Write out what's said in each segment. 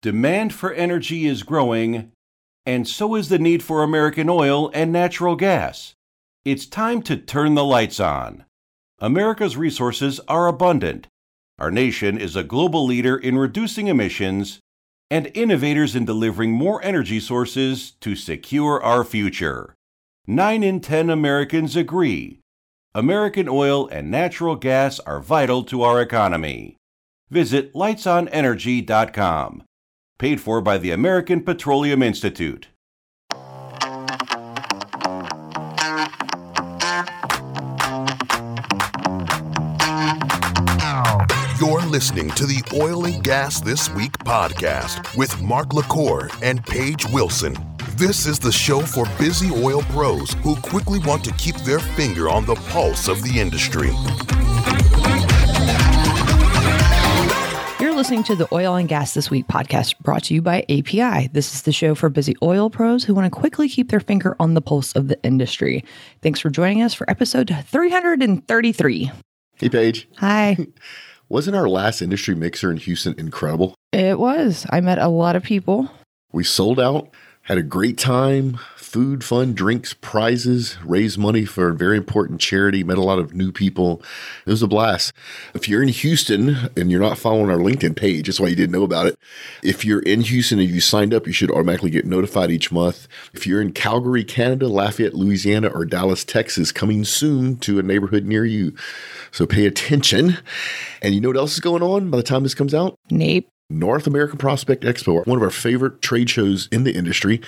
Demand for energy is growing, and so is the need for American oil and natural gas. It's time to turn the lights on. America's resources are abundant. Our nation is a global leader in reducing emissions and innovators in delivering more energy sources to secure our future. Nine in ten Americans agree. American oil and natural gas are vital to our economy. Visit lightsonenergy.com. Paid for by the American Petroleum Institute. You're listening to the Oil and Gas This Week podcast with Mark LaCour and Paige Wilson. This is the show for busy oil pros who quickly want to keep their finger on the pulse of the industry. Listening to the Oil and Gas This Week podcast brought to you by API. This is the show for busy oil pros who want to quickly keep their finger on the pulse of the industry. Thanks for joining us for episode 333. Hey, Paige. Hi. Wasn't our last industry mixer in Houston incredible? It was. I met a lot of people. We sold out, had a great time, food, fun, drinks, prizes, raised money for a very important charity, met a lot of new people. It was a blast. If you're in Houston and you're not following our LinkedIn page, that's why you didn't know about it. If you're in Houston and you signed up, you should automatically get notified each month. If you're in Calgary, Canada, Lafayette, Louisiana, or Dallas, Texas, coming soon to a neighborhood near you. So pay attention. And you know what else is going on by the time this comes out? NAPE. North American Prospect Expo, one of our favorite trade shows in the industry.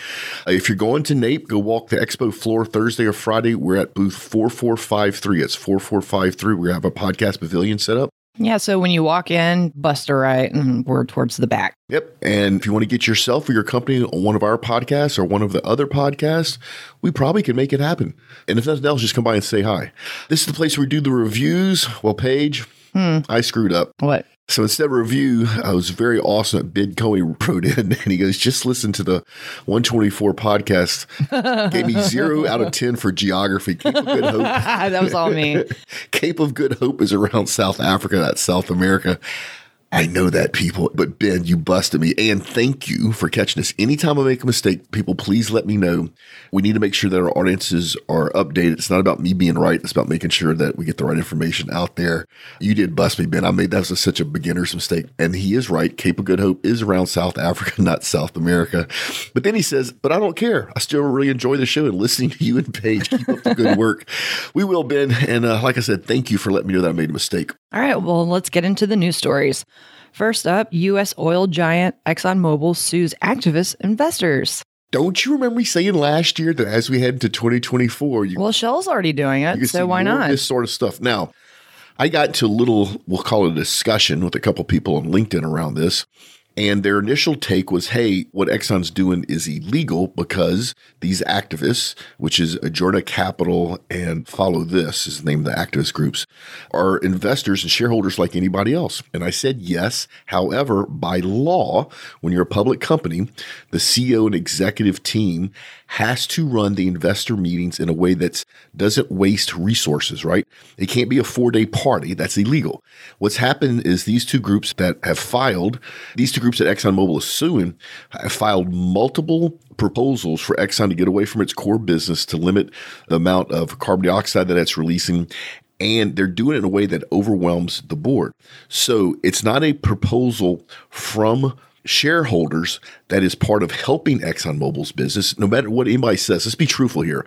Uh, if you're going to NAPE, go walk the expo floor Thursday or Friday. We're at booth 4453. It's 4453. We have a podcast pavilion set up. Yeah, so when you walk in, bust a right, and we're towards the back. Yep. And if you want to get yourself or your company on one of our podcasts or one of the other podcasts, we probably can make it happen. And if nothing else, just come by and say hi. This is the place where we do the reviews. Well, Paige, I screwed up. What? So instead of review, uh, I was very awesome at Bid Coey wrote in and he goes, just listen to the 124 podcast. Gave me zero out of 10 for geography. Cape of Good Hope. that was all me. Cape of Good Hope is around South Africa, that's South America. I know that people, but Ben, you busted me. And thank you for catching us. Anytime I make a mistake, people, please let me know. We need to make sure that our audiences are updated. It's not about me being right. It's about making sure that we get the right information out there. You did bust me, Ben. I made that was such a beginner's mistake. And he is right. Cape of Good Hope is around South Africa, not South America. But then he says, but I don't care. I still really enjoy the show and listening to you and Paige. Keep up the good work. We will, Ben. And uh, like I said, thank you for letting me know that I made a mistake. All right, well, let's get into the news stories. First up, U.S. oil giant ExxonMobil sues activist investors. Don't you remember me saying last year that as we head into 2024, you, Well, Shell's already doing it, so why not? This sort of stuff. Now, I got into a little, we'll call it a discussion with a couple people on LinkedIn around this. And their initial take was, hey, what Exxon's doing is illegal because these activists, which is Arjuna Capital and Follow This is the name of the activist groups, are investors and shareholders like anybody else. And I said yes. However, by law, when you're a public company, the CEO and executive team has to run the investor meetings in a way that doesn't waste resources, right? It can't be a four day party. That's illegal. What's happened is these two groups that have filed, these two groups that ExxonMobil is suing, have filed multiple proposals for Exxon to get away from its core business to limit the amount of carbon dioxide that it's releasing and they're doing it in a way that overwhelms the board. So it's not a proposal from shareholders that is part of helping ExxonMobil's business. No matter what anybody says, let's be truthful here.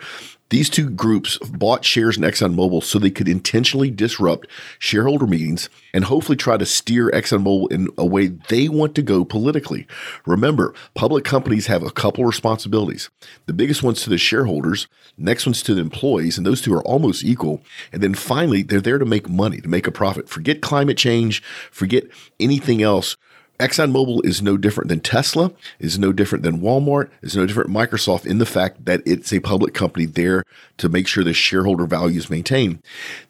These two groups bought shares in ExxonMobil so they could intentionally disrupt shareholder meetings and hopefully try to steer ExxonMobil in a way they want to go politically. Remember, public companies have a couple responsibilities. The biggest one's to the shareholders, next one's to the employees, and those two are almost equal. And then finally, they're there to make money, to make a profit. Forget climate change, forget anything else. ExxonMobil is no different than Tesla, is no different than Walmart, is no different Microsoft in the fact that it's a public company there to make sure the shareholder value is maintained.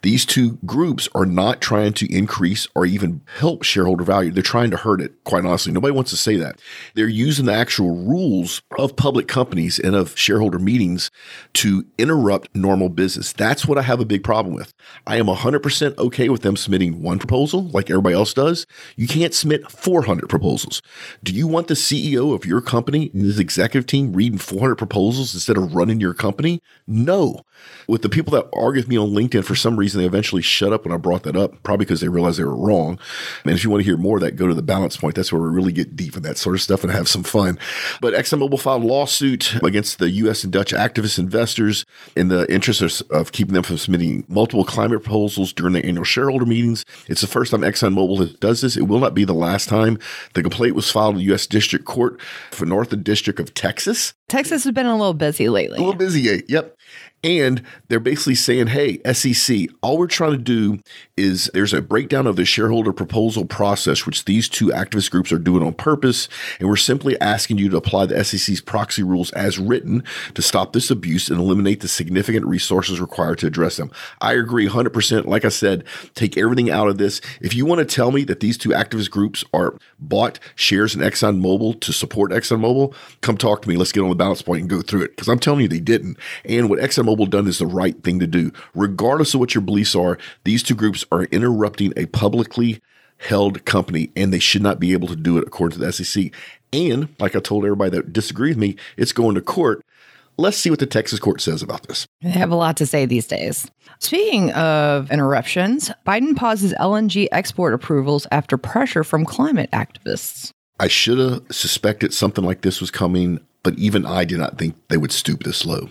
These two groups are not trying to increase or even help shareholder value. They're trying to hurt it, quite honestly. Nobody wants to say that. They're using the actual rules of public companies and of shareholder meetings to interrupt normal business. That's what I have a big problem with. I am 100% okay with them submitting one proposal like everybody else does. You can't submit 400 400 proposals. Do you want the CEO of your company and his executive team reading 400 proposals instead of running your company? No. With the people that argue with me on LinkedIn, for some reason, they eventually shut up when I brought that up, probably because they realized they were wrong. And if you want to hear more of that, go to the balance point. That's where we really get deep in that sort of stuff and have some fun. But ExxonMobil filed a lawsuit against the U.S. and Dutch activist investors in the interest of, of keeping them from submitting multiple climate proposals during their annual shareholder meetings. It's the first time ExxonMobil has does this. It will not be the last time. The complaint was filed in the U.S. District Court for Northern District of Texas. Texas has been a little busy lately. A little busy, yep. And they're basically saying, hey, SEC, all we're trying to do is there's a breakdown of the shareholder proposal process, which these two activist groups are doing on purpose. And we're simply asking you to apply the SEC's proxy rules as written to stop this abuse and eliminate the significant resources required to address them. I agree 100%. Like I said, take everything out of this. If you want to tell me that these two activist groups are bought shares in ExxonMobil to support ExxonMobil, come talk to me. Let's get on the balance point and go through it. Because I'm telling you, they didn't. And what ExxonMobil done is the right thing to do. Regardless of what your beliefs are, these two groups are interrupting a publicly held company and they should not be able to do it according to the SEC. And like I told everybody that disagrees with me, it's going to court. Let's see what the Texas court says about this. They have a lot to say these days. Speaking of interruptions, Biden pauses LNG export approvals after pressure from climate activists. I should have suspected something like this was coming, but even I did not think they would stoop this low.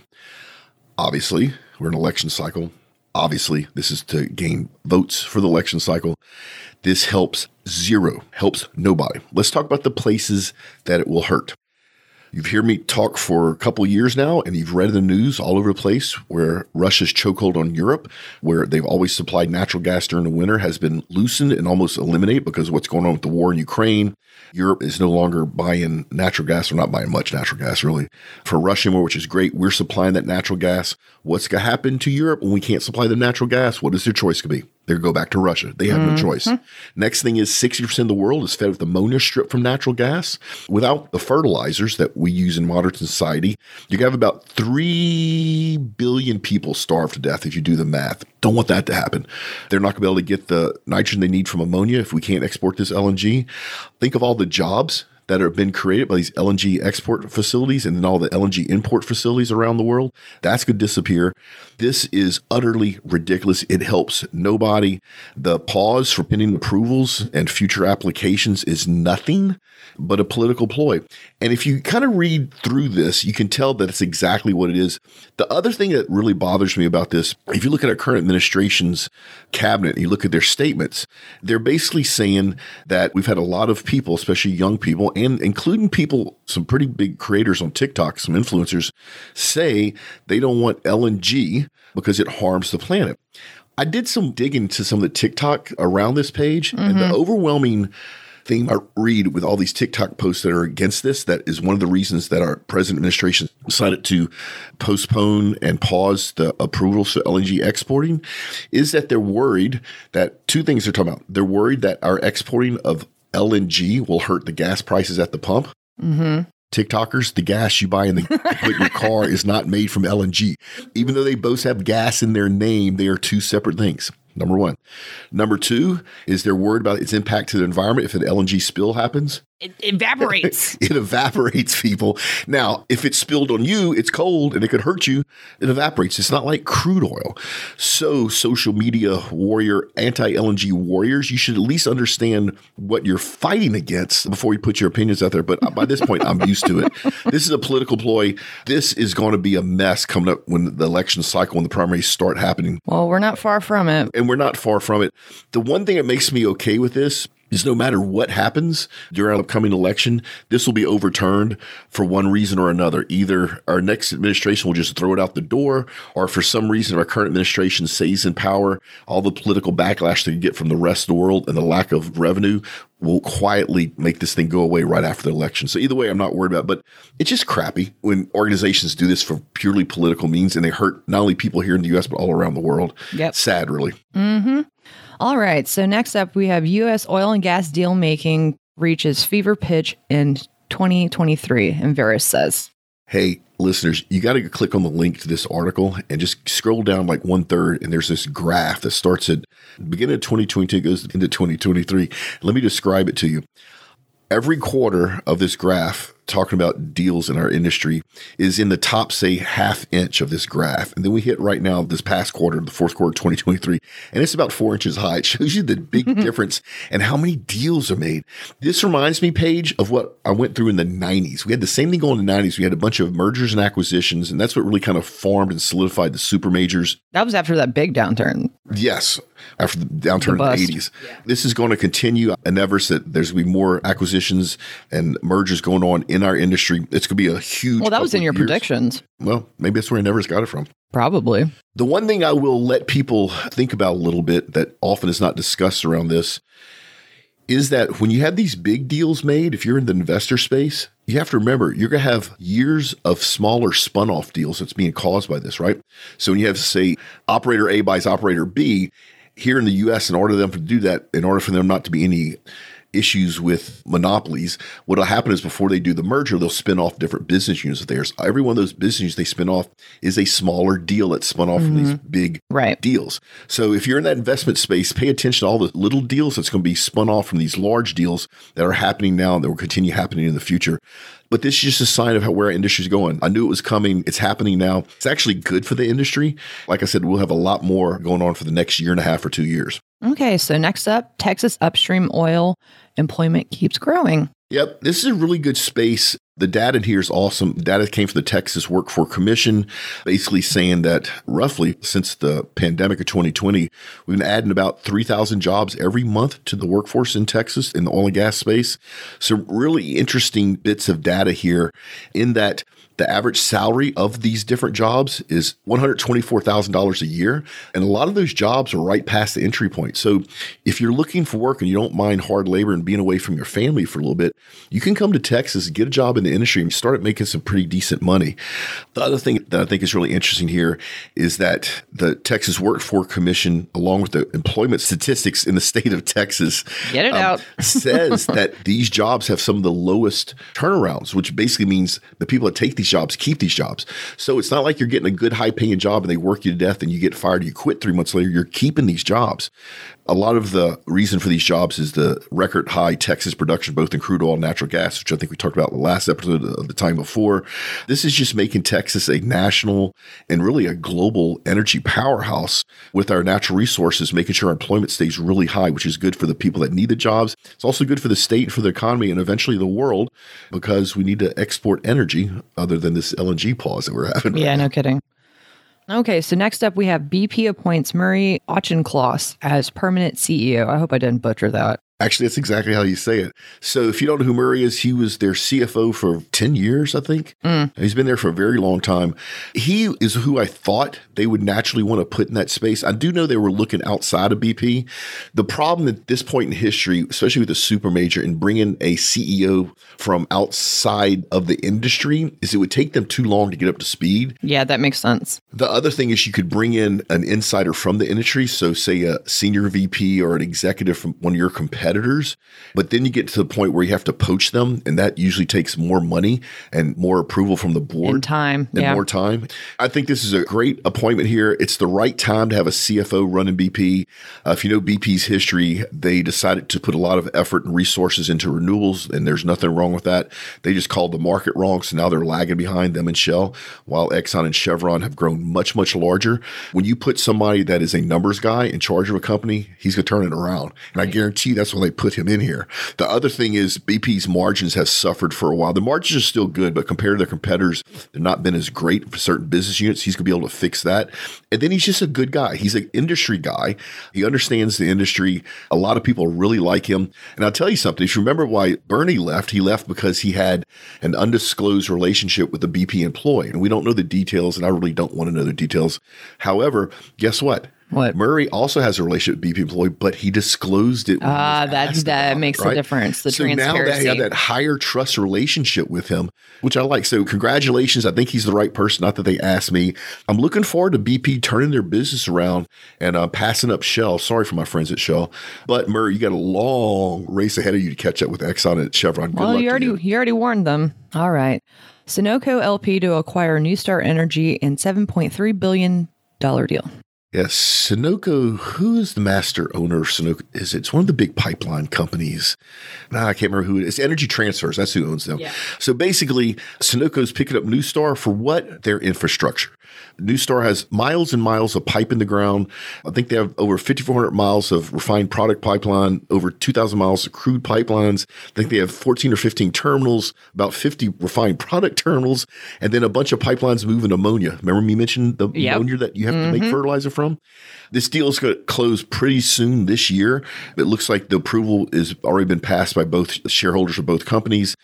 Obviously, we're in election cycle. Obviously, this is to gain votes for the election cycle. This helps zero, helps nobody. Let's talk about the places that it will hurt. You've heard me talk for a couple years now, and you've read the news all over the place where Russia's chokehold on Europe, where they've always supplied natural gas during the winter, has been loosened and almost eliminated because what's going on with the war in Ukraine. Europe is no longer buying natural gas, or not buying much natural gas really, for Russia anymore, which is great. We're supplying that natural gas. What's going to happen to Europe when we can't supply the natural gas? What is their choice going to be? They go back to Russia. They have mm-hmm. no choice. Next thing is 60% of the world is fed with ammonia stripped from natural gas. Without the fertilizers that we use in modern society, you have about 3 billion people starve to death if you do the math. Don't want that to happen. They're not going to be able to get the nitrogen they need from ammonia if we can't export this LNG. Think of all the jobs that have been created by these LNG export facilities and then all the LNG import facilities around the world. That's going to disappear. This is utterly ridiculous. It helps nobody. The pause for pending approvals and future applications is nothing but a political ploy. And if you kind of read through this, you can tell that it's exactly what it is. The other thing that really bothers me about this, if you look at our current administration's cabinet, you look at their statements, they're basically saying that we've had a lot of people, especially young people, and including people, some pretty big creators on TikTok, some influencers, say they don't want LNG because it harms the planet. I did some digging to some of the TikTok around this page, mm-hmm. and the mm-hmm. overwhelming thing I read with all these TikTok posts that are against this, that is one of the reasons that our present administration decided to postpone and pause the approvals for LNG exporting, is that they're worried that two things they're talking about. They're worried that our exporting of LNG will hurt the gas prices at the pump. Mm-hmm. TikTokers, the gas you buy in the put your car is not made from LNG. Even though they both have gas in their name, they are two separate things. Number one. Number two is they're worried about its impact to the environment if an LNG spill happens. It evaporates. it evaporates, people. Now, if it's spilled on you, it's cold and it could hurt you. It evaporates. It's not like crude oil. So, social media warrior, anti LNG warriors, you should at least understand what you're fighting against before you put your opinions out there. But by this point, I'm used to it. This is a political ploy. This is going to be a mess coming up when the election cycle and the primaries start happening. Well, we're not far from it. And we're not far from it. The one thing that makes me okay with this is no matter what happens during our upcoming election, this will be overturned for one reason or another. Either our next administration will just throw it out the door, or for some reason our current administration stays in power, all the political backlash they get from the rest of the world and the lack of revenue will quietly make this thing go away right after the election. So either way, I'm not worried about. It, but it's just crappy when organizations do this for purely political means, and they hurt not only people here in the U.S. but all around the world. Yep. Sad, really. Mm-hmm. All right. So next up, we have U.S. oil and gas deal making reaches fever pitch in 2023. Enverus says, Hey, listeners, you got to click on the link to this article and just scroll down like one third. And there's this graph that starts at beginning of 2022, goes into 2023. Let me describe it to you. every quarter of this graph talking about deals in our industry is in the top, say, half inch of this graph. And then we hit right now this past quarter, the fourth quarter 2023, and it's about four inches high. It shows you the big difference and how many deals are made. This reminds me, Paige, of what I went through in the 90s. We had the same thing going in the 90s. We had a bunch of mergers and acquisitions, and that's what really kind of formed and solidified the super majors. That was after that big downturn. Yes, after the downturn The in the 80s. This is going to continue. Enverus said there's going to be more acquisitions and mergers going on in our industry. It's going to be a huge. Well, that was in your years. predictions. Well, maybe that's where I never got it from. Probably. The one thing I will let people think about a little bit that often is not discussed around this is that when you have these big deals made, if you're in the investor space, you have to remember you're going to have years of smaller spun off deals that's being caused by this, right? So when you have, say, operator A buys operator B, here in the US, in order for them to do that, in order for them not to be any issues with monopolies, what'll happen is before they do the merger, they'll spin off different business units of theirs. Every one of those business units they spin off is a smaller deal that's spun off from these mm-hmm. big Right. deals. So if you're in that investment space, pay attention to all the little deals that's going to be spun off from these large deals that are happening now and that will continue happening in the future. But this is just a sign of how where our industry is going. I knew it was coming. It's happening now. It's actually good for the industry. Like I said, we'll have a lot more going on for the next year and a half or two years. Okay, so next up, Texas upstream oil employment keeps growing. Yep, this is a really good space. The data here is awesome. The data came from the Texas Workforce Commission, basically saying that roughly since the pandemic of 2020, we've been adding about 3,000 jobs every month to the workforce in Texas in the oil and gas space. Some really interesting bits of data here in that the average salary of these different jobs is $124,000 a year. And a lot of those jobs are right past the entry point. So if you're looking for work and you don't mind hard labor and being away from your family for a little bit, you can come to Texas, get a job in the industry, and start making some pretty decent money. The other thing that I think is really interesting here is that the Texas Workforce Commission, along with the employment statistics in the state of Texas, Get it um, out. says that these jobs have some of the lowest turnarounds, which basically means the people that take these jobs keep these jobs. So it's not like you're getting a good high paying job and they work you to death and you get fired, you quit three months later, you're keeping these jobs. A lot of the reason for these jobs is the record high Texas production, both in crude oil and natural gas, which I think we talked about in the last episode of the time before. This is just making Texas a national and really a global energy powerhouse with our natural resources, making sure our employment stays really high, which is good for the people that need the jobs. It's also good for the state, for the economy, and eventually the world because we need to export energy other than this LNG pause that we're having. Yeah, no kidding. Okay, so next up we have BP appoints Murray Auchincloss as permanent CEO. I hope I didn't butcher that. Actually, that's exactly how you say it. So, if you don't know who Murray is, he was their CFO for 10 years, I think. Mm. He's been there for a very long time. He is who I thought they would naturally want to put in that space. I do know they were looking outside of BP. The problem at this point in history, especially with a super major and bringing a CEO from outside of the industry, is it would take them too long to get up to speed. Yeah, that makes sense. The other thing is you could bring in an insider from the industry. So, say a senior VP or an executive from one of your competitors, but then you get to the point where you have to poach them, and that usually takes more money and more approval from the board In time. and Yeah. more time. I think this is a great appointment here. It's the right time to have a CFO running BP. Uh, if you know BP's history, they decided to put a lot of effort and resources into renewables, and there's nothing wrong with that. They just called the market wrong, so now they're lagging behind them and Shell, while Exxon and Chevron have grown much, much larger. When you put somebody that is a numbers guy in charge of a company, he's going to turn it around. And I guarantee you why they put him in here. The other thing is BP's margins have suffered for a while. The margins are still good, but compared to their competitors, they've not been as great for certain business units. He's going to be able to fix that. And then he's just a good guy. He's an industry guy. He understands the industry. A lot of people really like him. And I'll tell you something. If you remember why Bernie left, he left because he had an undisclosed relationship with a BP employee. And we don't know the details, and I really don't want to know the details. However, guess what? What? Murray also has a relationship with BP employee, but he disclosed it. Ah, was that that it, makes a difference. The so now he have that higher trust relationship with him, which I like. So congratulations. I think he's the right person. Not that they asked me. I'm looking forward to BP turning their business around and uh, passing up Shell. Sorry for my friends at Shell, but Murray, you got a long race ahead of you to catch up with Exxon and Chevron. Good well, you already you. you already warned them. All right. Sunoco LP to acquire NuStar Energy in $7.3 billion deal. Yes, Sunoco. Who is the master owner of Sunoco? Is it? It's one of the big pipeline companies. Nah, I can't remember who it is. Energy Transfers. That's who owns them. Yeah. So basically, Sunoco's picking up NuStar for what? Their infrastructure. NuStar has miles and miles of pipe in the ground. I think they have over 5,400 miles of refined product pipeline, over 2,000 miles of crude pipelines. I think they have 14 or 15 terminals, about 50 refined product terminals, and then a bunch of pipelines moving ammonia. Remember me mentioned the yep. ammonia that you have mm-hmm. to make mm-hmm. fertilizer from? This deal is going to close pretty soon this year. It looks like the approval has already been passed by both shareholders of both companies.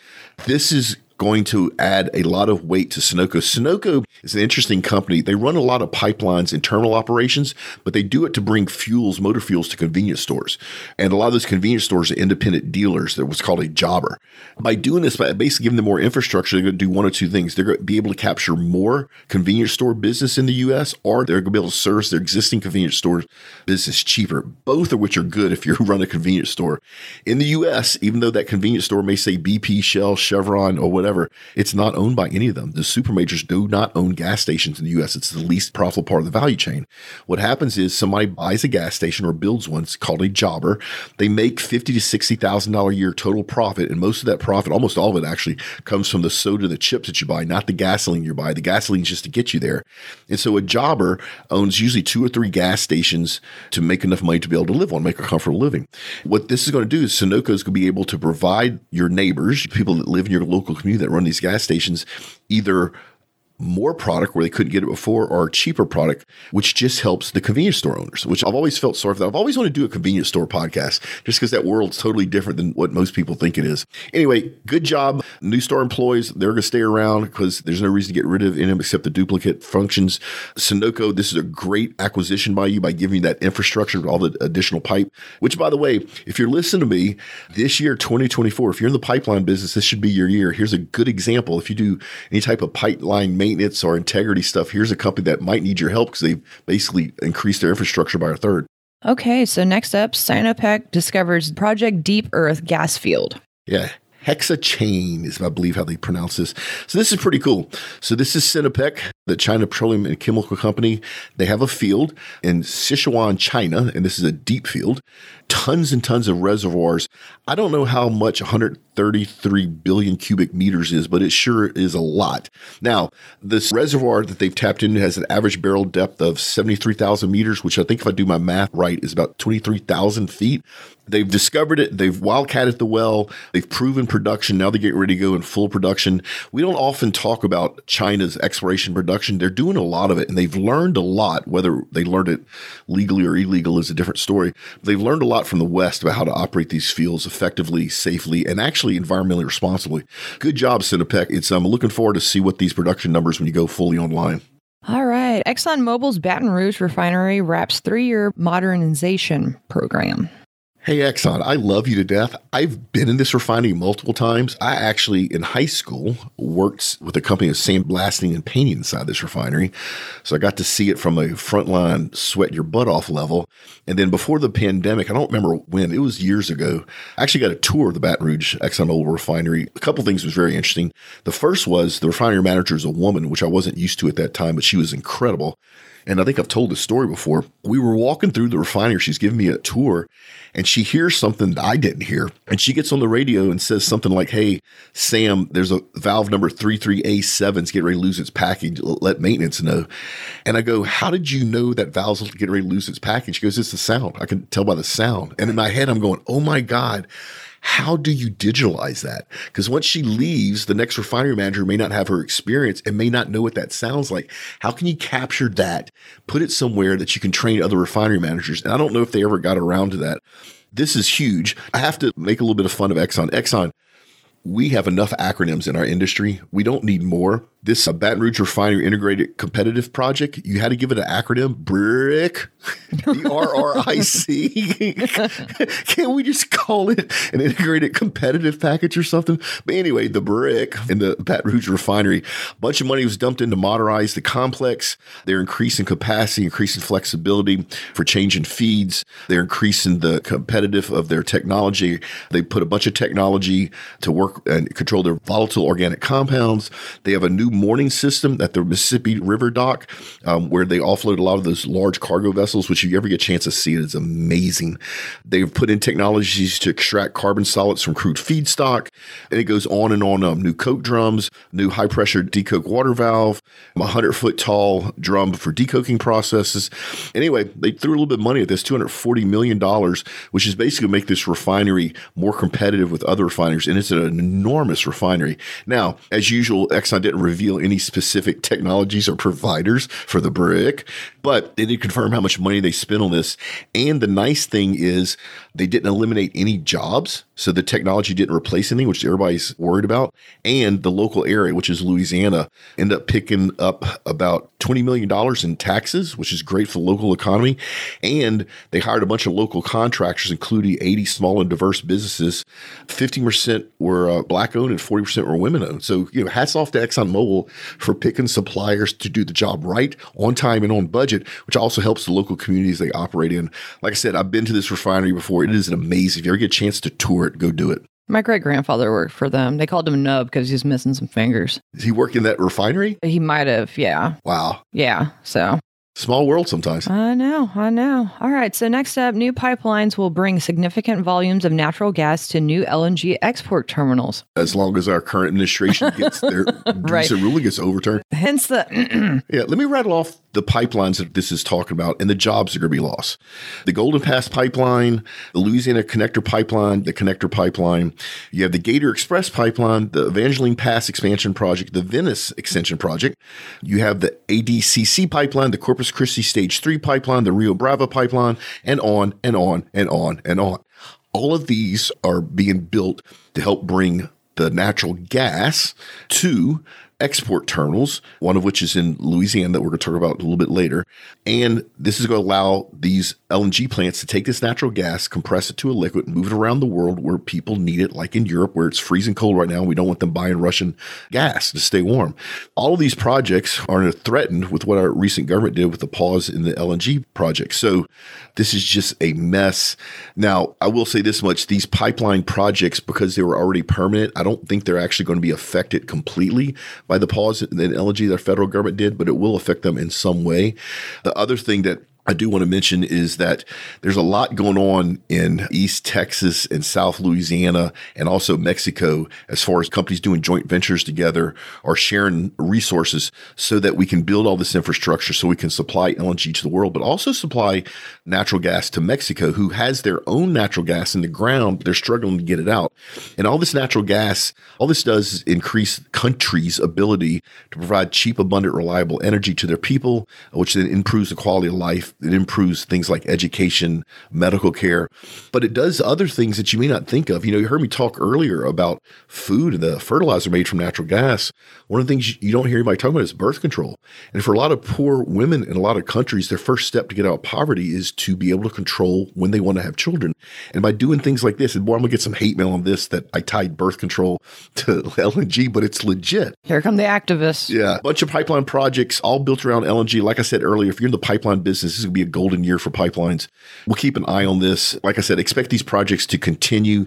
This is going to add a lot of weight to Sunoco. Sunoco is an interesting company. They run a lot of pipelines and terminal operations, but they do it to bring fuels, motor fuels to convenience stores. And a lot of those convenience stores are independent dealers. They're what's called a jobber. By doing this, by basically giving them more infrastructure, they're going to do one or two things. They're going to be able to capture more convenience store business in the U.S., or they're going to be able to service their existing convenience store business cheaper, both of which are good if you run a convenience store. In the U.S., even though that convenience store may say BP, Shell, Chevron, or whatever. It's not owned by any of them. The super majors do not own gas stations in the US. It's the least profitable part of the value chain. What happens is somebody buys a gas station or builds one. It's called a jobber. They make fifty to sixty thousand dollar a year total profit, and most of that profit, almost all of it, actually comes from the soda, the chips that you buy, not the gasoline you buy. The gasoline's just to get you there. And so a jobber owns usually two or three gas stations to make enough money to be able to live on, make a comfortable living. What this is going to do is Sunoco is going to be able to provide your neighbors, people that live in your local community that run these gas stations either more product where they couldn't get it before or cheaper product, which just helps the convenience store owners, which I've always felt sorry for that. I've always wanted to do a convenience store podcast just because that world's totally different than what most people think it is. Anyway, good job. NuStar employees, they're going to stay around because there's no reason to get rid of them except the duplicate functions. Sunoco, this is a great acquisition by you by giving you that infrastructure with all the additional pipe, which by the way, if you're listening to me this year, 2024, if you're in the pipeline business, this should be your year. Here's a good example. If you do any type of pipeline maintenance, maintenance or integrity stuff, here's a company that might need your help because they've basically increased their infrastructure by a third. Okay, so next up, Sinopec discovers Project Deep Earth gas field. Yeah, Hexachain is, I believe, how they pronounce this. So this is pretty cool. So this is Sinopec, the China Petroleum and Chemical Company. They have a field in Sichuan, China, and this is a deep field. Tons and tons of reservoirs. I don't know how much 133 billion cubic meters is, but it sure is a lot. Now, this reservoir that they've tapped into has an average barrel depth of 73,000 meters, which I think if I do my math right is about 23,000 feet. They've discovered it. They've wildcatted the well. They've proven production. Now they're getting ready to go in full production. We don't often talk about China's exploration production. They're doing a lot of it and they've learned a lot. Whether they learned it legally or illegal is a different story. They've learned a lot from the West about how to operate these fields effectively, safely, and actually environmentally responsibly. Good job, Sinopec. It's I'm looking forward to see what these production numbers when you go fully online. All right. ExxonMobil's Baton Rouge refinery wraps three year modernization program. Hey, Exxon, I love you to death. I've been in this refinery multiple times. I actually, in high school, worked with a company of sandblasting and painting inside this refinery. So I got to see it from a frontline sweat your butt off level. And then before the pandemic, I don't remember when, it was years ago, I actually got a tour of the Baton Rouge ExxonMobil refinery. A couple things was very interesting. The first was the refinery manager is a woman, which I wasn't used to at that time, but she was incredible. And I think I've told this story before. We were walking through the refinery. She's giving me a tour and she hears something that I didn't hear. And she gets on the radio and says something like, Hey, Sam, there's a valve number 33A7 is getting ready to lose its package. Let maintenance know. And I go, How did you know that valve's getting ready to lose its package? She goes, It's the sound. I can tell by the sound. And in my head, I'm going, Oh my God how do you digitalize that? Because once she leaves, the next refinery manager may not have her experience and may not know what that sounds like. How can you capture that, put it somewhere that you can train other refinery managers? And I don't know if they ever got around to that. This is huge. I have to make a little bit of fun of Exxon. Exxon, we have enough acronyms in our industry. We don't need more this uh, Baton Rouge Refinery Integrated Competitive Project, you had to give it an acronym, BRRIC, B-R-R-I-C. Can't we just call it an Integrated Competitive Package or something? But anyway, the BRRIC in the Baton Rouge Refinery, a bunch of money was dumped in to modernize the complex. They're increasing capacity, increasing flexibility for changing feeds. They're increasing the competitive of their technology. They put a bunch of technology to work and control their volatile organic compounds. They have a new new mooring system at the Mississippi River dock, um, where they offload a lot of those large cargo vessels. Which, if you ever get a chance to see it, is amazing. They've put in technologies to extract carbon solids from crude feedstock, and it goes on and on. Um, new coke drums, new high pressure decoke water valve, a hundred foot tall drum for decoking processes. Anyway, they threw a little bit of money at this, two hundred forty million dollars, which is basically make this refinery more competitive with other refineries, and it's an enormous refinery. Now, as usual, Exxon didn't reveal any specific technologies or providers for the BRRIC, but they did confirm how much money they spent on this. And the nice thing is they didn't eliminate any jobs. So the technology didn't replace anything, which everybody's worried about. And the local area, which is Louisiana, ended up picking up about $20 million in taxes, which is great for the local economy. And they hired a bunch of local contractors, including 80 small and diverse businesses. 15% were uh, black owned and 40% were women owned. So, you know, hats off to ExxonMobil for picking suppliers to do the job right, on time, and on budget, which also helps the local communities they operate in. Like I said, I've been to this refinery before. It is an amazing. If you ever get a chance to tour it, go do it. My great grandfather worked for them. They called him Nub because he's missing some fingers. Does he work in that refinery? He might have, yeah. Wow. Yeah. So Small world sometimes. I know, I know. All right. So next up, new pipelines will bring significant volumes of natural gas to new LNG export terminals. As long as our current administration gets their Right. ruling gets overturned. Hence the Yeah, let me rattle off the pipelines that this is talking about and the jobs are going to be lost. The Golden Pass Pipeline, the Louisiana Connector Pipeline, the Connector Pipeline. You have the Gator Express Pipeline, the Evangeline Pass Expansion Project, the Venice Extension Project. You have the ADCC Pipeline, the Corpus Christi Stage 3 Pipeline, the Rio Bravo Pipeline, and on and on and on and on. All of these are being built to help bring the natural gas to export terminals, one of which is in Louisiana that we're going to talk about a little bit later. And this is going to allow these LNG plants to take this natural gas, compress it to a liquid, move it around the world where people need it, like in Europe, where it's freezing cold right now. We don't want them buying Russian gas to stay warm. All of these projects are threatened with what our recent government did with the pause in the LNG project. So this is just a mess. Now, I will say this much these pipeline projects, because they were already permanent, I don't think they're actually going to be affected completely by the pause and that our federal government did, but it will affect them in some way. The other thing that I do want to mention is that there's a lot going on in East Texas and South Louisiana and also Mexico as far as companies doing joint ventures together or sharing resources so that we can build all this infrastructure so we can supply LNG to the world, but also supply natural gas to Mexico, who has their own natural gas in the ground. They're struggling to get it out. And all this natural gas, all this does is increase countries' ability to provide cheap, abundant, reliable energy to their people, which then improves the quality of life it improves things like education, medical care, but it does other things that you may not think of. You know, you heard me talk earlier about food and the fertilizer made from natural gas. One of the things you don't hear anybody talking about is birth control. And for a lot of poor women in a lot of countries, their first step to get out of poverty is to be able to control when they want to have children. And by doing things like this, and boy, I'm gonna get some hate mail on this that I tied birth control to LNG, but it's legit. here come the activists. Yeah, a bunch of pipeline projects all built around LNG. Like I said earlier, if you're in the pipeline business, this is going to be a golden year for pipelines. We'll keep an eye on this. Like I said, expect these projects to continue,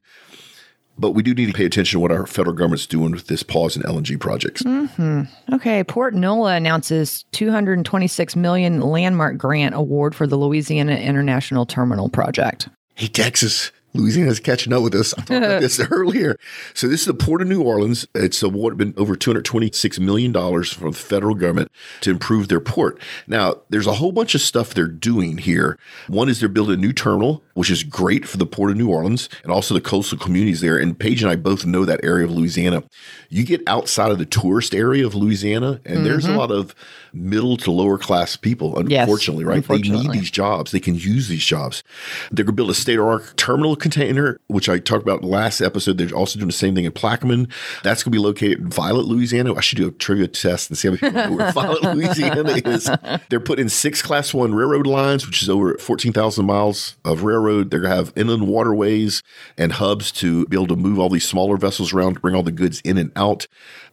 but we do need to pay attention to what our federal government's doing with this pause in LNG projects. Mm-hmm. Okay, Port Nola announces 226 million landmark grant award for the Louisiana International Terminal project. Hey, Texas. Louisiana's catching up with us. I talked about this earlier. So this is the Port of New Orleans. It's awarded been over $226 million from the federal government to improve their port. Now, there's a whole bunch of stuff they're doing here. One is they're building a new terminal, which is great for the Port of New Orleans and also the coastal communities there. And Paige and I both know that area of Louisiana. You get outside of the tourist area of Louisiana, and there's a mm-hmm. lot of middle to lower class people, Yes, unfortunately, right? They need these jobs. They can use these jobs. They're going to build a state of art terminal container, which I talked about last episode. They're also doing the same thing in Plaquemine. That's going to be located in Violet, Louisiana. I should do a trivia test and see how many people know where Violet, Louisiana is. They're putting in six class one railroad lines, which is over 14,000 miles of railroad. They're going to have inland waterways and hubs to be able to move all these smaller vessels around to bring all the goods in and out.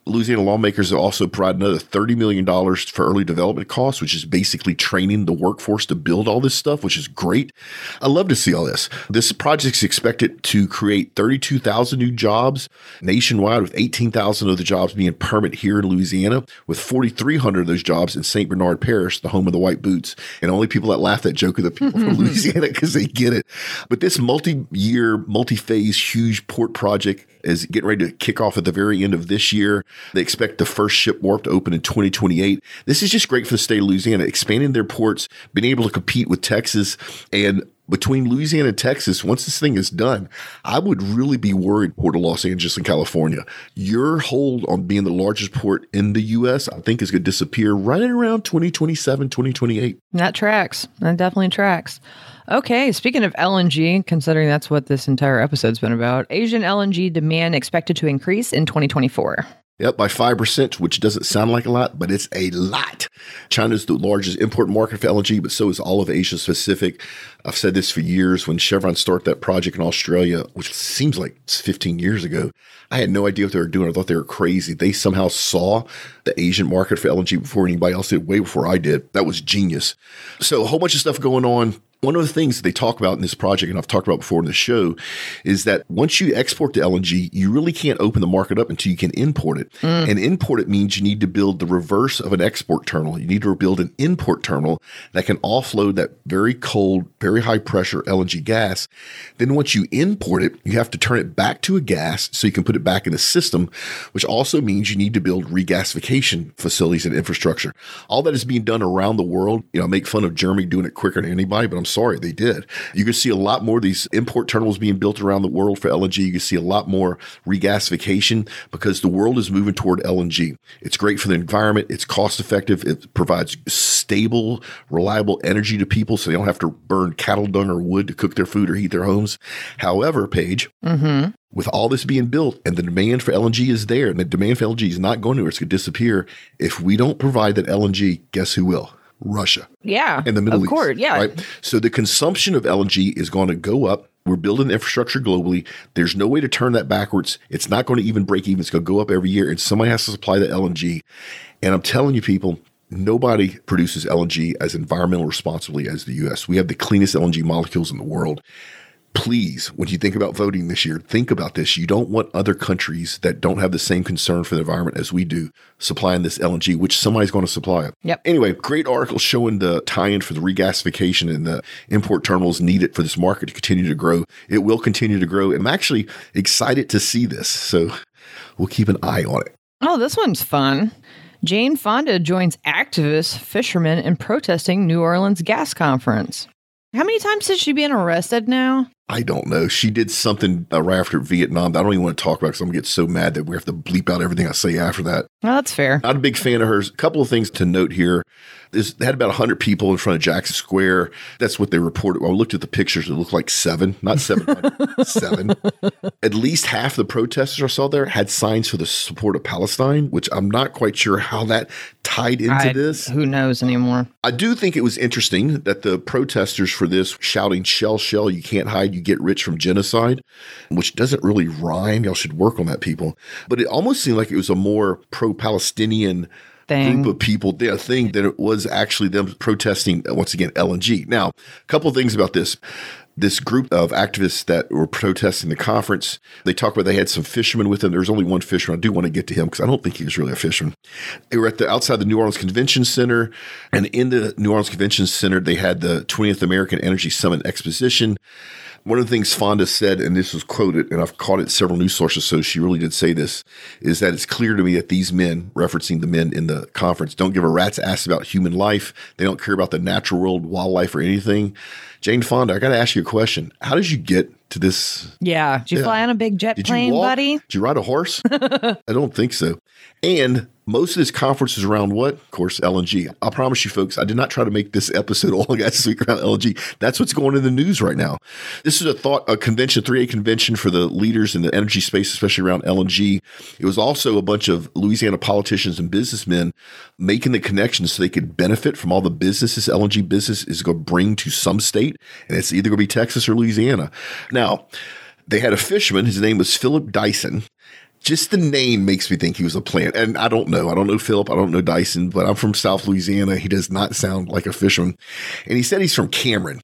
Louisiana lawmakers have also provided another $30 million for early development costs, which is basically training the workforce to build all this stuff, which is great. I love to see all this. This project project's expected to create 32,000 new jobs nationwide, with 18,000 of the jobs being permanent here in Louisiana, with 4,300 of those jobs in St. Bernard Parish, the home of the white boots. And only people that laugh at that joke are the people from Louisiana because they get it. But this multi year, multi phase, huge port project is getting ready to kick off at the very end of this year. They expect the first ship warp to open in 2028. This is just great for the state of Louisiana, expanding their ports, being able to compete with Texas and between Louisiana and Texas, once this thing is done, I would really be worried, Port of Los Angeles and California. Your hold on being the largest port in the U.S., I think, is going to disappear right around 2027, 2028. That tracks. That definitely tracks. Okay, speaking of LNG, considering that's what this entire episode's been about, Asian LNG demand expected to increase in 2024. Yep, by 5%, which doesn't sound like a lot, but it's a lot. China's the largest import market for LNG, but so is all of Asia Pacific. I've said this for years. When Chevron started that project in Australia, which seems like 15 years ago, I had no idea what they were doing. I thought they were crazy. They somehow saw the Asian market for LNG before anybody else did, way before I did. That was genius. So a whole bunch of stuff going on one of the things that they talk about in this project, and I've talked about before in the show, is that once you export the LNG, you really can't open the market up until you can import it. Mm. And import it means you need to build the reverse of an export terminal. You need to build an import terminal that can offload that very cold, very high pressure LNG gas. Then once you import it, you have to turn it back to a gas so you can put it back in the system, which also means you need to build regasification facilities and infrastructure. All that is being done around the world. You know, I make fun of Germany doing it quicker than anybody, but I'm sorry, they did. You can see a lot more of these import terminals being built around the world for LNG. You can see a lot more regasification because the world is moving toward LNG. It's great for the environment. It's cost effective. It provides stable, reliable energy to people so they don't have to burn cattle dung or wood to cook their food or heat their homes. However, Paige, mm-hmm. with all this being built and the demand for LNG is there, and the demand for LNG is not going anywhere, it's going to disappear. If we don't provide that LNG, guess who will? Russia. Yeah. In the Middle of East. Course, yeah. Right. So the consumption of LNG is going to go up. We're building infrastructure globally. There's no way to turn that backwards. It's not going to even break even. It's going to go up every year, and somebody has to supply the LNG. And I'm telling you, people, nobody produces LNG as environmental responsibly as the U.S. We have the cleanest LNG molecules in the world please, when you think about voting this year, think about this. You don't want other countries that don't have the same concern for the environment as we do supplying this LNG, which somebody's going to supply it. Yep. Anyway, great article showing the tie-in for the regasification and the import terminals needed for this market to continue to grow. It will continue to grow. I'm actually excited to see this. So we'll keep an eye on it. Oh, this one's fun. Jane Fonda joins activists, fishermen in protesting New Orleans gas conference. How many times has she been arrested now? I don't know. She did something uh, right after Vietnam that I don't even want to talk about because I'm going to get so mad that we have to bleep out everything I say after that. Well, that's fair. Not a big fan of hers. A couple of things to note here. This, they had about 100 people in front of Jackson Square. That's what they reported. Well, I looked at the pictures. It looked like seven, not 700, seven. At least half the protesters I saw there had signs for the support of Palestine, which I'm not quite sure how that tied into I, this. Who knows anymore? I do think it was interesting that the protesters for this shouting, shell, shell, you can't hide, you get rich from genocide, which doesn't really rhyme. Y'all should work on that, people. But it almost seemed like it was a more pro Palestinian Thing. group of people, their thing that it was actually them protesting uh, once again LNG. Now, a couple things about this this group of activists that were protesting the conference. They talked about they had some fishermen with them. There was only one fisherman. I do want to get to him because I don't think he was really a fisherman. They were at the outside the New Orleans Convention Center, and in the New Orleans Convention Center, they had the 20th American Energy Summit Exposition. One of the things Fonda said, and this was quoted, and I've caught it several news sources, so she really did say this, is that it's clear to me that these men, referencing the men in the conference, don't give a rat's ass about human life. They don't care about the natural world, wildlife, or anything. Jane Fonda, I got to ask you a question. How did you get to this? Yeah. Did you yeah. fly on a big jet did plane, buddy? Did you ride a horse? I don't think so. And most of this conference is around what? Of course, LNG. I promise you, folks, I did not try to make this episode all guys speak around LNG. That's what's going in the news right now. This is a thought, a convention, 3A convention for the leaders in the energy space, especially around LNG. It was also a bunch of Louisiana politicians and businessmen making the connections so they could benefit from all the businesses LNG business is going to bring to some state. And it's either going to be Texas or Louisiana. Now, they had a fisherman. His name was Philip Dyson just the name makes me think he was a plant. And I don't know. I don't know Philip. I don't know Dyson, but I'm from South Louisiana. He does not sound like a fisherman. And he said he's from Cameron.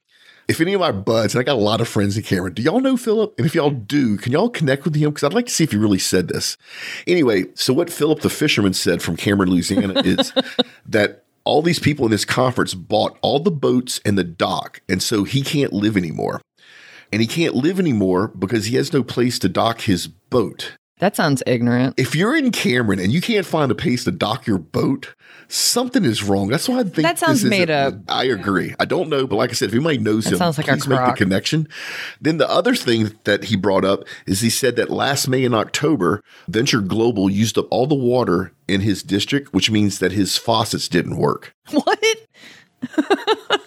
If any of my buds, and I got a lot of friends in Cameron, do y'all know Philip? And if y'all do, can y'all connect with him? Because I'd like to see if he really said this. Anyway, so what Philip the fisherman said from Cameron, Louisiana is that all these people in this conference bought all the boats and the dock. And so he can't live anymore. And he can't live anymore because he has no place to dock his boat. That sounds ignorant. If you're in Cameron and you can't find a place to dock your boat, something is wrong. That's why I think That sounds made up. I agree. I don't know, but like I said, if anybody knows him, sounds like please make the connection. Then the other thing that he brought up is he said that last May and October, Venture Global used up all the water in his district, which means that his faucets didn't work. What?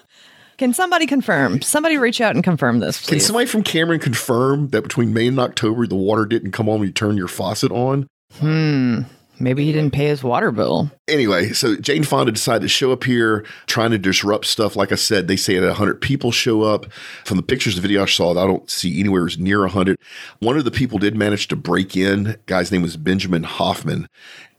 Can somebody confirm? Somebody reach out and confirm this, please. Can somebody from Cameron confirm that between May and October the water didn't come on when you turn your faucet on? hmm. Maybe he didn't pay his water bill. Anyway, so Jane Fonda decided to show up here trying to disrupt stuff. Like I said, they say that 100 people show up. From the pictures, the video I saw, I don't see anywhere near 100. One of the people did manage to break in. Guy's name was Benjamin Hoffman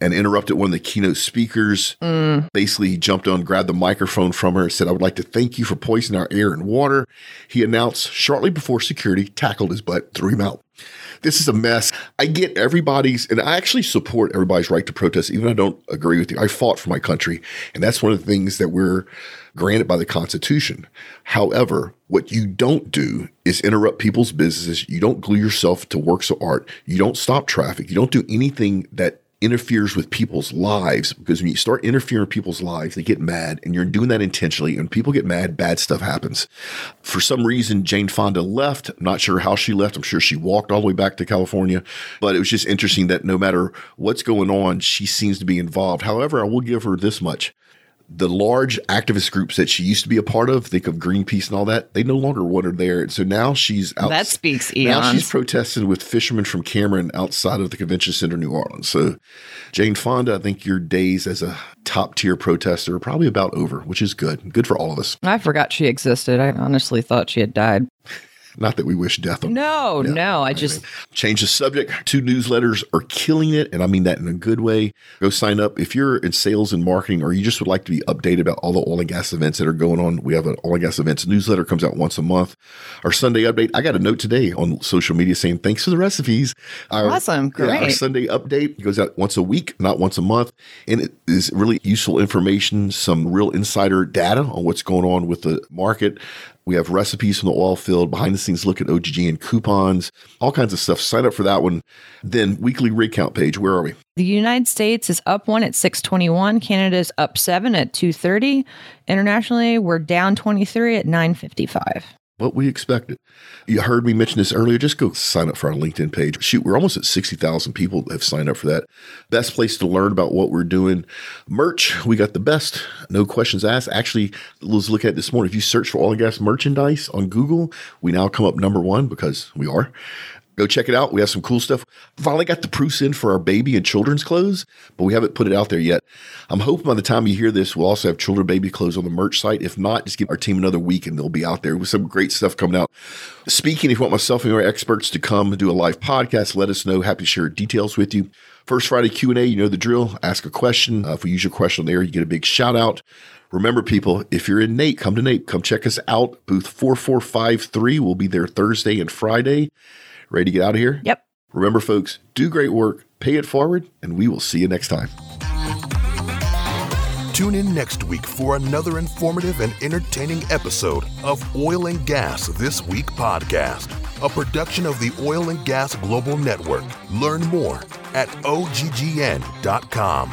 and interrupted one of the keynote speakers. Mm. Basically, he jumped on, grabbed the microphone from her, and said, I would like to thank you for poisoning our air and water. He announced shortly before security tackled his butt, threw him out. This is a mess. I get everybody's, and I actually support everybody's right to protest, even I don't agree with you. I fought for my country, and that's one of the things that we're granted by the Constitution. However, what you don't do is interrupt people's businesses. You don't glue yourself to works of art. You don't stop traffic. You don't do anything that interferes with people's lives because when you start interfering with people's lives, they get mad and you're doing that intentionally. And people get mad, bad stuff happens. For some reason, Jane Fonda left. I'm not sure how she left. I'm sure she walked all the way back to California, but it was just interesting that no matter what's going on, she seems to be involved. However, I will give her this much. The large activist groups that she used to be a part of, think of Greenpeace and all that, they no longer want her there. And so now she's out. That speaks Now she's protesting with fishermen from Cameron outside of the convention center, New Orleans. So, Jane Fonda, I think your days as a top tier protester are probably about over, which is good. Good for all of us. I forgot she existed. I honestly thought she had died. Not that we wish death on No, no. I just Change the subject. Two newsletters are killing it, and I mean that in a good way. Go sign up. If you're in sales and marketing or you just would like to be updated about all the oil and gas events that are going on, we have an oil and gas events newsletter comes out once a month. Our Sunday update, I got a note today on social media saying thanks for the recipes. Our, Awesome. yeah, our Great. Sunday update goes out once a week, not once a month, and it is really useful information, some real insider data on what's going on with the market. We have recipes from the oil field, behind the scenes look at OGG and coupons, all kinds of stuff. Sign up for that one. Then weekly rig count page. Where are we? the United States is up one at 621. Canada's up seven at 230. Internationally, we're down 23 at 955. What we expected. You heard me mention this earlier. Just go sign up for our LinkedIn page. Shoot, we're almost at 60,000 people have signed up for that. Best place to learn about what we're doing. Merch, we got the best. No questions asked. Actually, let's look at this morning. If you search for oil and gas merchandise on Google, we now come up number one because we are. Go check it out. We have some cool stuff. Finally got the proofs in for our baby and children's clothes, but we haven't put it out there yet. I'm hoping by the time you hear this, we'll also have children baby clothes on the merch site. If not, just give our team another week and they'll be out there with some great stuff coming out. Speaking, if you want myself and our experts to come do a live podcast, let us know. Happy to share details with you. First Friday Q&A, you know the drill. Ask a question. Uh, if we use your question there, you get a big shout out. Remember, people, if you're in NAPE, come to NAPE. Come check us out. Booth 4453. We'll be there Thursday and Friday. Ready to get out of here? Yep. Remember, folks, do great work, pay it forward, and we will see you next time. Tune in next week for another informative and entertaining episode of Oil and Gas This Week podcast, a production of the Oil and Gas Global Network. Learn more at oggn.com.